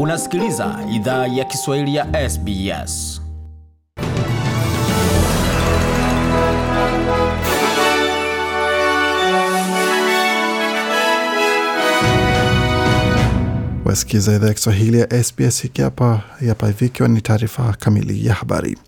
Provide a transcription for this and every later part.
Unasikiliza idhaa ya Kiswahili ya SBS. Wasikiza idhaa ya Kiswahili ya SBS hiki hapa hapa ikiwa ni taarifa kamili ya habari.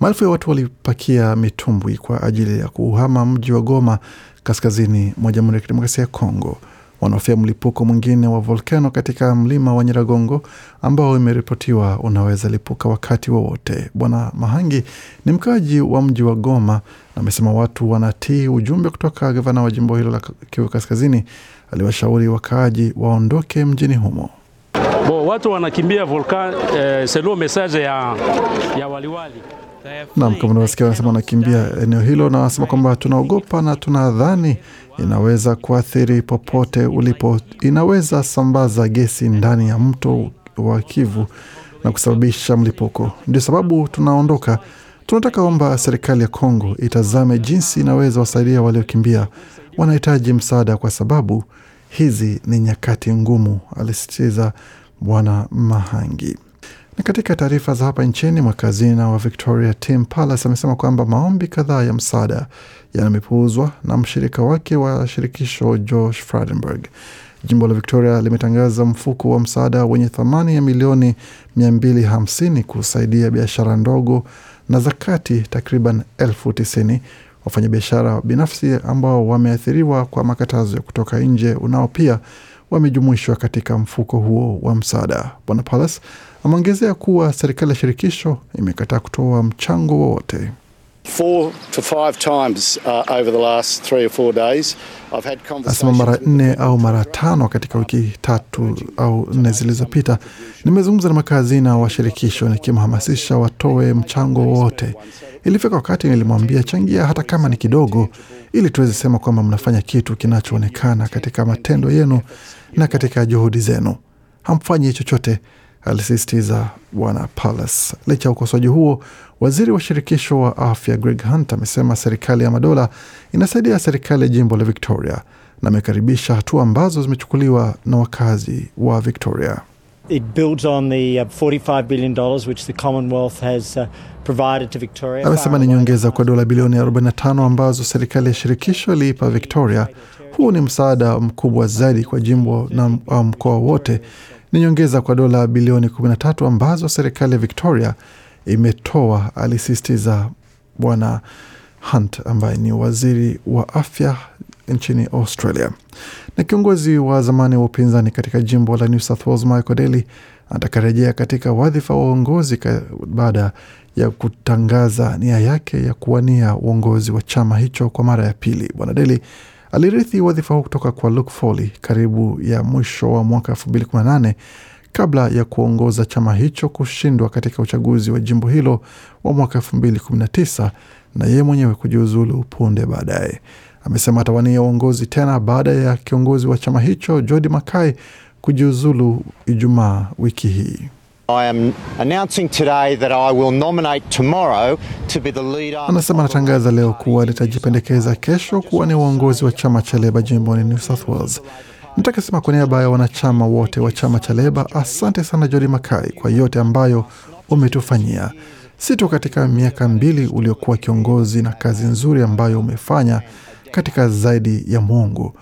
Maelfu ya watu walipakia mitumbwi kwa ajili ya kuhama mji wa Goma kaskazini mwa Jamhuri ya Kidemokrasia ya Kongo. Wanahofia mlipuko mwingine wa volkano katika mlima wa Nyiragongo ambao imeripotiwa unaweza lipuka wakati wowote. Wa Bwana Mahangi ni mkaaji wa mji wa Goma na amesema watu wanatii ujumbe kutoka gavana wa jimbo hilo la Kivu Kaskazini. Aliwashauri wakaaji waondoke mjini humo. Bo, watu wanakimbia volkan eh, selo message ya, ya waliwali. Naam, kama unavyosikia wanasema wanakimbia eneo hilo, na wanasema kwamba tunaogopa na tunadhani inaweza kuathiri popote ulipo, inaweza sambaza gesi ndani ya mto wa Kivu na kusababisha mlipuko. Ndio sababu tunaondoka. Tunataka omba serikali ya Kongo itazame jinsi inaweza wasaidia waliokimbia, wanahitaji msaada kwa sababu hizi ni nyakati ngumu, alisisitiza Bwana Mahangi. Na katika taarifa za hapa nchini, mwakazina wa Victoria Tim Palace amesema kwamba maombi kadhaa ya msaada yamepuuzwa na mshirika wake wa shirikisho Josh Frydenberg. Jimbo la Victoria limetangaza mfuko wa msaada wenye thamani ya milioni 250 kusaidia biashara ndogo na za kati takriban elfu tisini. Wafanyabiashara binafsi ambao wameathiriwa kwa makatazo ya kutoka nje unao pia wamejumuishwa katika mfuko huo wa msaada. Bwana Pallas ameongezea kuwa serikali ya shirikisho imekataa kutoa mchango wowote. Asema mara nne au mara tano katika wiki tatu au nne zilizopita nimezungumza na makazina wa shirikisho nikimhamasisha watoe mchango wowote. Ilifika wakati nilimwambia changia hata kama ni kidogo, ili tuweze sema kwamba mnafanya kitu kinachoonekana katika matendo yenu na katika juhudi zenu. Hamfanyi chochote, alisisitiza Bwana Pallas. Licha ya ukosoaji huo, waziri wa shirikisho wa afya Greg Hunt amesema serikali ya madola inasaidia serikali ya jimbo la Victoria na amekaribisha hatua ambazo zimechukuliwa na wakazi wa Victoria. It builds on the uh, $45 billion which the Commonwealth has uh, provided to Victoria. Amesema ni nyongeza kwa dola bilioni 45 ambazo serikali ya shirikisho iliipa Victoria. Huu ni msaada mkubwa zaidi kwa jimbo na mkoa wote. Ni nyongeza kwa dola bilioni 13 ambazo serikali ya Victoria imetoa, alisisitiza Bwana Hunt ambaye ni waziri wa afya nchini Australia. Na kiongozi wa zamani wa upinzani katika jimbo la New South Wales Michael Daly atakarejea katika wadhifa wa uongozi baada ya kutangaza nia yake ya kuwania uongozi wa chama hicho kwa mara ya pili. Bwana Daly alirithi wadhifa huo kutoka kwa Luke Foley karibu ya mwisho wa mwaka 2018 kabla ya kuongoza chama hicho kushindwa katika uchaguzi wa jimbo hilo wa mwaka 2019 na yeye mwenyewe kujiuzulu punde baadaye. Amesema atawania uongozi tena baada ya kiongozi wa chama hicho Jodi Makai kujiuzulu Ijumaa wiki hii. Anasema anatangaza leo kuwa litajipendekeza kesho kuwa ni uongozi wa chama cha Leba jimboni New South Wales. Nataka sema kwa niaba ya wanachama wote wa chama cha Leba, asante sana Jodi Makai kwa yote ambayo umetufanyia, si tu katika miaka mbili uliokuwa kiongozi na kazi nzuri ambayo umefanya katika zaidi ya mwongo.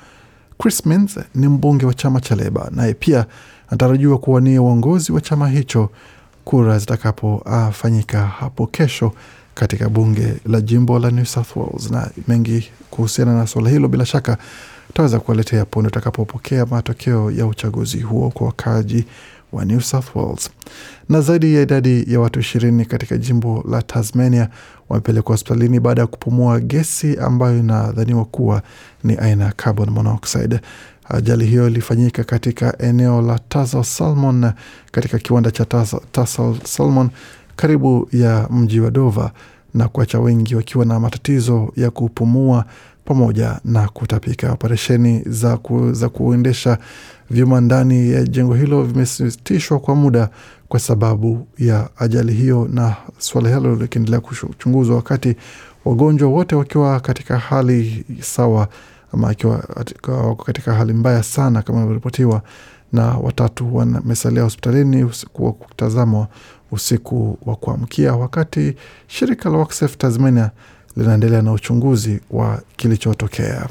Chris Minns ni mbunge wa chama cha Leba, naye pia anatarajiwa kuwania uongozi wa chama hicho kura zitakapofanyika hapo kesho katika bunge la jimbo la New South Wales. Na mengi kuhusiana na suala hilo bila shaka tutaweza kuwaletea punde utakapopokea matokeo ya uchaguzi huo kwa wakaaji wa New South Wales. Na zaidi ya idadi ya watu ishirini katika jimbo la Tasmania wamepelekwa hospitalini baada ya kupumua gesi ambayo inadhaniwa kuwa ni aina ya carbon monoxide. Ajali hiyo ilifanyika katika eneo la Tasal Salmon katika kiwanda cha Tasal Salmon karibu ya mji wa Dover na kuacha wengi wakiwa na matatizo ya kupumua pamoja na kutapika. Operesheni za, ku, za kuendesha vyuma ndani ya jengo hilo vimesitishwa kwa muda kwa sababu ya ajali hiyo, na suala hilo likiendelea kuchunguzwa wakati wagonjwa wote wakiwa katika hali sawa ama akiwa wako katika hali mbaya sana kama ilivyoripotiwa, na watatu wamesalia hospitalini kwa wa kutazamwa usiku wa kuamkia, wakati shirika la Worksafe Tasmania linaendelea na uchunguzi wa kilichotokea.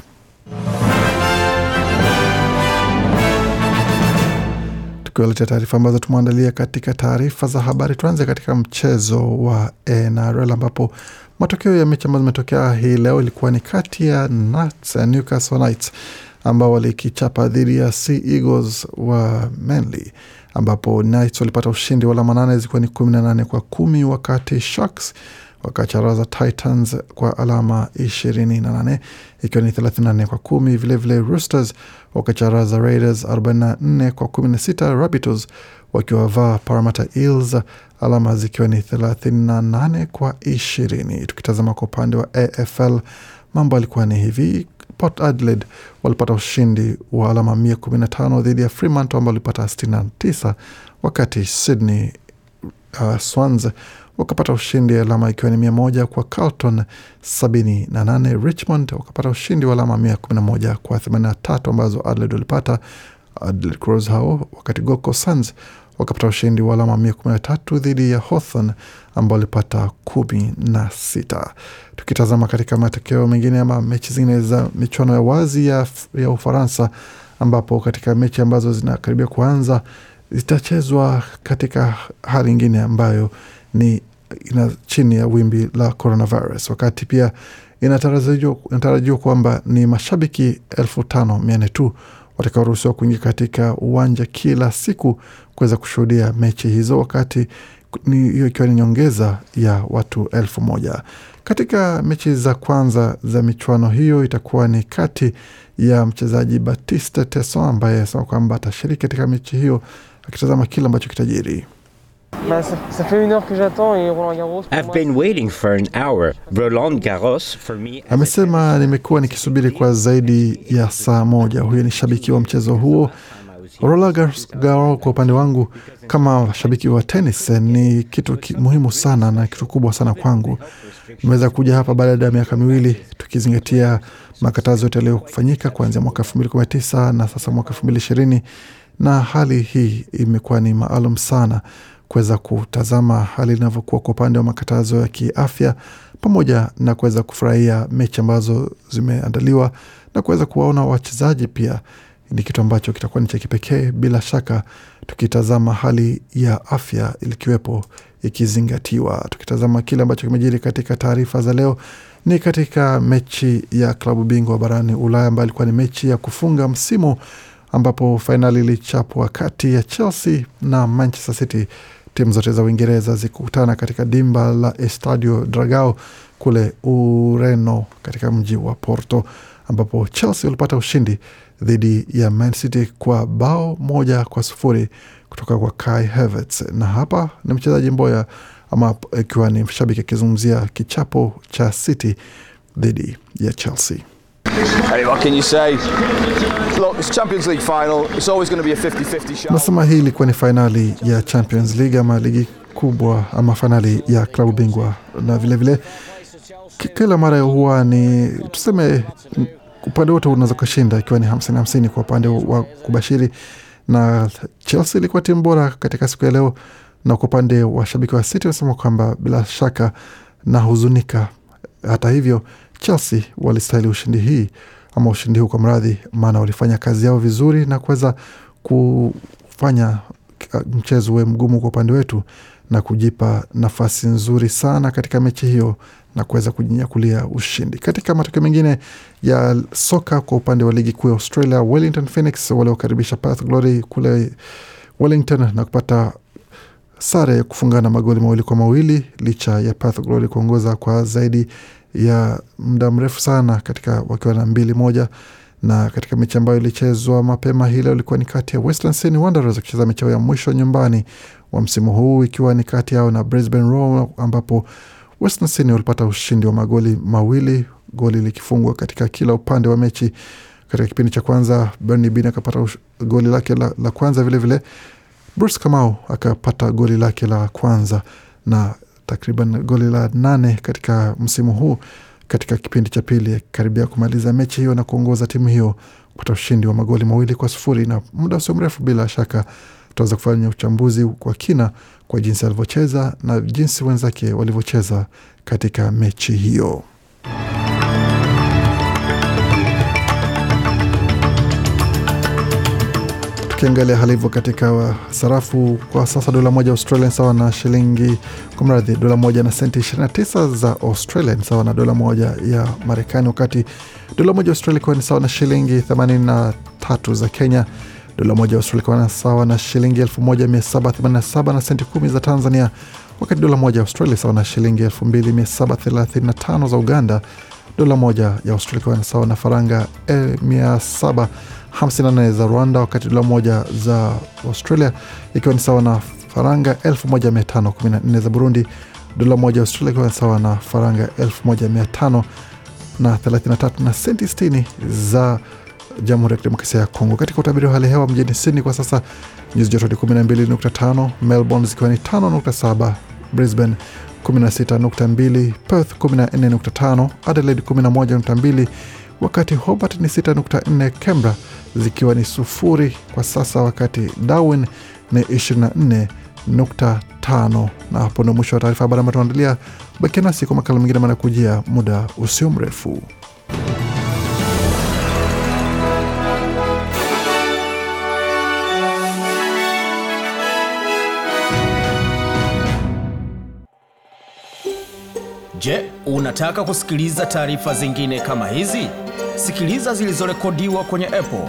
Tukiwaletea taarifa ambazo tumeandalia katika taarifa za habari. Tuanze katika mchezo wa NRL ambapo matokeo ya mechi ambazo zimetokea hii leo ilikuwa ni kati ya Knights ya Newcastle Knights ambao walikichapa dhidi ya Sea Eagles wa Manly ambapo Knights walipata ushindi wa alama nane zikiwa ni kumi na nane kwa kumi wakati Sharks wakacharaza Titans kwa alama ishirini na nane ikiwa ni thelathini na nne kwa kumi. Vilevile Roosters wakacharaza Raiders 44 kwa 16, Rabbitohs wakiwavaa Parramatta Eels alama zikiwa ni 38 kwa 20. Tukitazama kwa upande wa AFL mambo alikuwa ni hivi. Port Adelaide walipata ushindi wa alama 115 dhidi ya Fremantle ambao walipata 69, wakati Sydney uh, Swans wakapata ushindi alama ikiwa ni mia moja kwa Carlton sabini na nane. Richmond wakapata ushindi wa alama mia kumi na moja kwa themanini na tatu ambazo Adelaide walipata Adelaide Crows hao, wakati Gold Coast Suns wakapata ushindi wa alama mia kumi na tatu dhidi ya Hawthorn ambao walipata kumi na sita. Tukitazama katika matokeo mengine ama mechi zingine za michuano ya wazi ya, ya Ufaransa ambapo katika mechi ambazo zinakaribia kuanza zitachezwa katika hali ingine ambayo ni ina chini ya wimbi la coronavirus, wakati pia inatarajiwa kwamba ni mashabiki elfu tano mia nne tu watakaoruhusiwa kuingia katika uwanja kila siku kuweza kushuhudia mechi hizo, wakati hiyo ikiwa ni nyongeza ya watu elfu moja. Katika mechi za kwanza za michuano hiyo itakuwa ni kati ya mchezaji Batiste Teso ambaye asema kwamba atashiriki katika mechi hiyo akitazama kile ambacho kitajiri. Bah, ça, ça fait une heure que j'attends et Roland Garros. I've been waiting for an hour. Roland Garros, for me, Amesema nimekuwa nikisubiri kwa zaidi ya saa moja. Huyo ni shabiki wa mchezo huo. Roland Gar- Garros kwa upande wangu kama shabiki wa tenis ni kitu ki, muhimu sana na kitu kubwa sana kwangu. Nimeweza kuja hapa baada ya miaka miwili tukizingatia makatazo yote yaliyofanyika kuanzia mwaka elfu mbili kumi na tisa na sasa mwaka elfu mbili ishirini na hali hii imekuwa ni maalum sana kuweza kutazama hali inavyokuwa kwa upande wa makatazo ya kiafya pamoja na kuweza kufurahia mechi ambazo zimeandaliwa na kuweza kuwaona wachezaji pia ni kitu ambacho kitakuwa ni cha kipekee bila shaka, tukitazama hali ya afya ilikiwepo ikizingatiwa. Tukitazama kile ambacho kimejiri katika taarifa za leo, ni katika mechi ya klabu bingwa barani Ulaya ambayo ilikuwa ni mechi ya kufunga msimu, ambapo fainali ilichapwa kati ya Chelsea na Manchester City, timu zote za Uingereza zikutana katika dimba la Estadio Dragao kule Ureno, katika mji wa Porto, ambapo Chelsea walipata ushindi dhidi ya Man City kwa bao moja kwa sufuri kutoka kwa Kai Havertz, na hapa ni mchezaji mboya ama ikiwa ni mshabiki akizungumzia kichapo cha City dhidi ya Chelsea. Hey, what can you say? Look, it's Champions League final. It's always going to be a 50-50 shot. Nasema hii ilikuwa ni fainali ya Champions League ama ligi kubwa ama fainali ya klabu bingwa, na vilevile vile, kila mara huwa ni tuseme, upande wote unaweza kushinda, ikiwa ni hamsini hamsini kwa upande wa kubashiri, na Chelsea ilikuwa timu bora katika siku ya leo, na kwa upande wa shabiki wa City wanasema kwamba bila shaka na huzunika. Hata hivyo, Chelsea walistahili ushindi hii ama ushindi huu kwa mradhi, maana walifanya kazi yao vizuri na kuweza kufanya mchezo uwe mgumu kwa upande wetu na kujipa nafasi nzuri sana katika mechi hiyo na kuweza kujinyakulia ushindi. Katika matokeo mengine ya soka kwa upande wa ligi kuu ya Australia, Wellington Phoenix waliokaribisha Perth Glory kule Wellington na kupata sare ya kufungana magoli mawili kwa mawili licha ya Perth Glory kuongoza kwa zaidi ya muda mrefu sana katika wakiwa na mbili moja na katika mechi ambayo ilichezwa mapema hii leo ilikuwa ni kati ya Western Sydney Wanderers wakicheza mechi yao ya mwisho nyumbani wa msimu huu ikiwa ni kati yao na Brisbane Roar ambapo Western Sydney walipata ushindi wa magoli mawili, goli likifungwa katika kila upande wa mechi. Katika kipindi cha kwanza Bernie Bin akapata goli lake la, la kwanza vilevile vile. Bruce Kamau akapata goli lake la kwanza na takriban goli la nane katika msimu huu katika kipindi cha pili, akikaribia kumaliza mechi hiyo na kuongoza timu hiyo kupata ushindi wa magoli mawili kwa sufuri. Na muda usio mrefu, bila shaka tutaweza kufanya uchambuzi kwa kina kwa jinsi alivyocheza na jinsi wenzake walivyocheza katika mechi hiyo. Tukiangalia hali hivyo katika sarafu kwa sasa, dola moja Australia sawa na shilingi kumradhi, mradhi, dola moja na senti 29 za Australia sawa na dola moja ya Marekani, wakati dola moja Australia ikiwa ni sawa na shilingi 83 za Kenya, dola moja Australia ikiwa ni sawa na shilingi 1787 na senti kumi za Tanzania, wakati dola moja Australia sawa na shilingi 2735 za Uganda, dola moja ya Australia ikiwa sawa na faranga 754 za Rwanda, wakati dola moja za Australia ikiwa ni sawa na faranga 1514 za Burundi, dola moja ya Australia ikiwa ni sawa na faranga 1533 na na senti 60 za Jamhuri ya Kidemokrasia ya Kongo. Katika utabiri wa hali ya hewa mjini Sydney kwa sasa nyuzi joto ni 12.5, Melbourne zikiwa ni 5.7, Brisbane 16.2, Perth 14.5, Adelaide 11.2, wakati Hobart ni 6.4, Canberra zikiwa ni sufuri kwa sasa, wakati Darwin ni 24.5. Na hapo ndo mwisho wa taarifa habari ambayo tumeandalia. Bakia nasi kwa makala mengine manakujia muda usio mrefu. Je, unataka kusikiliza taarifa zingine kama hizi? Sikiliza zilizorekodiwa kwenye Apple,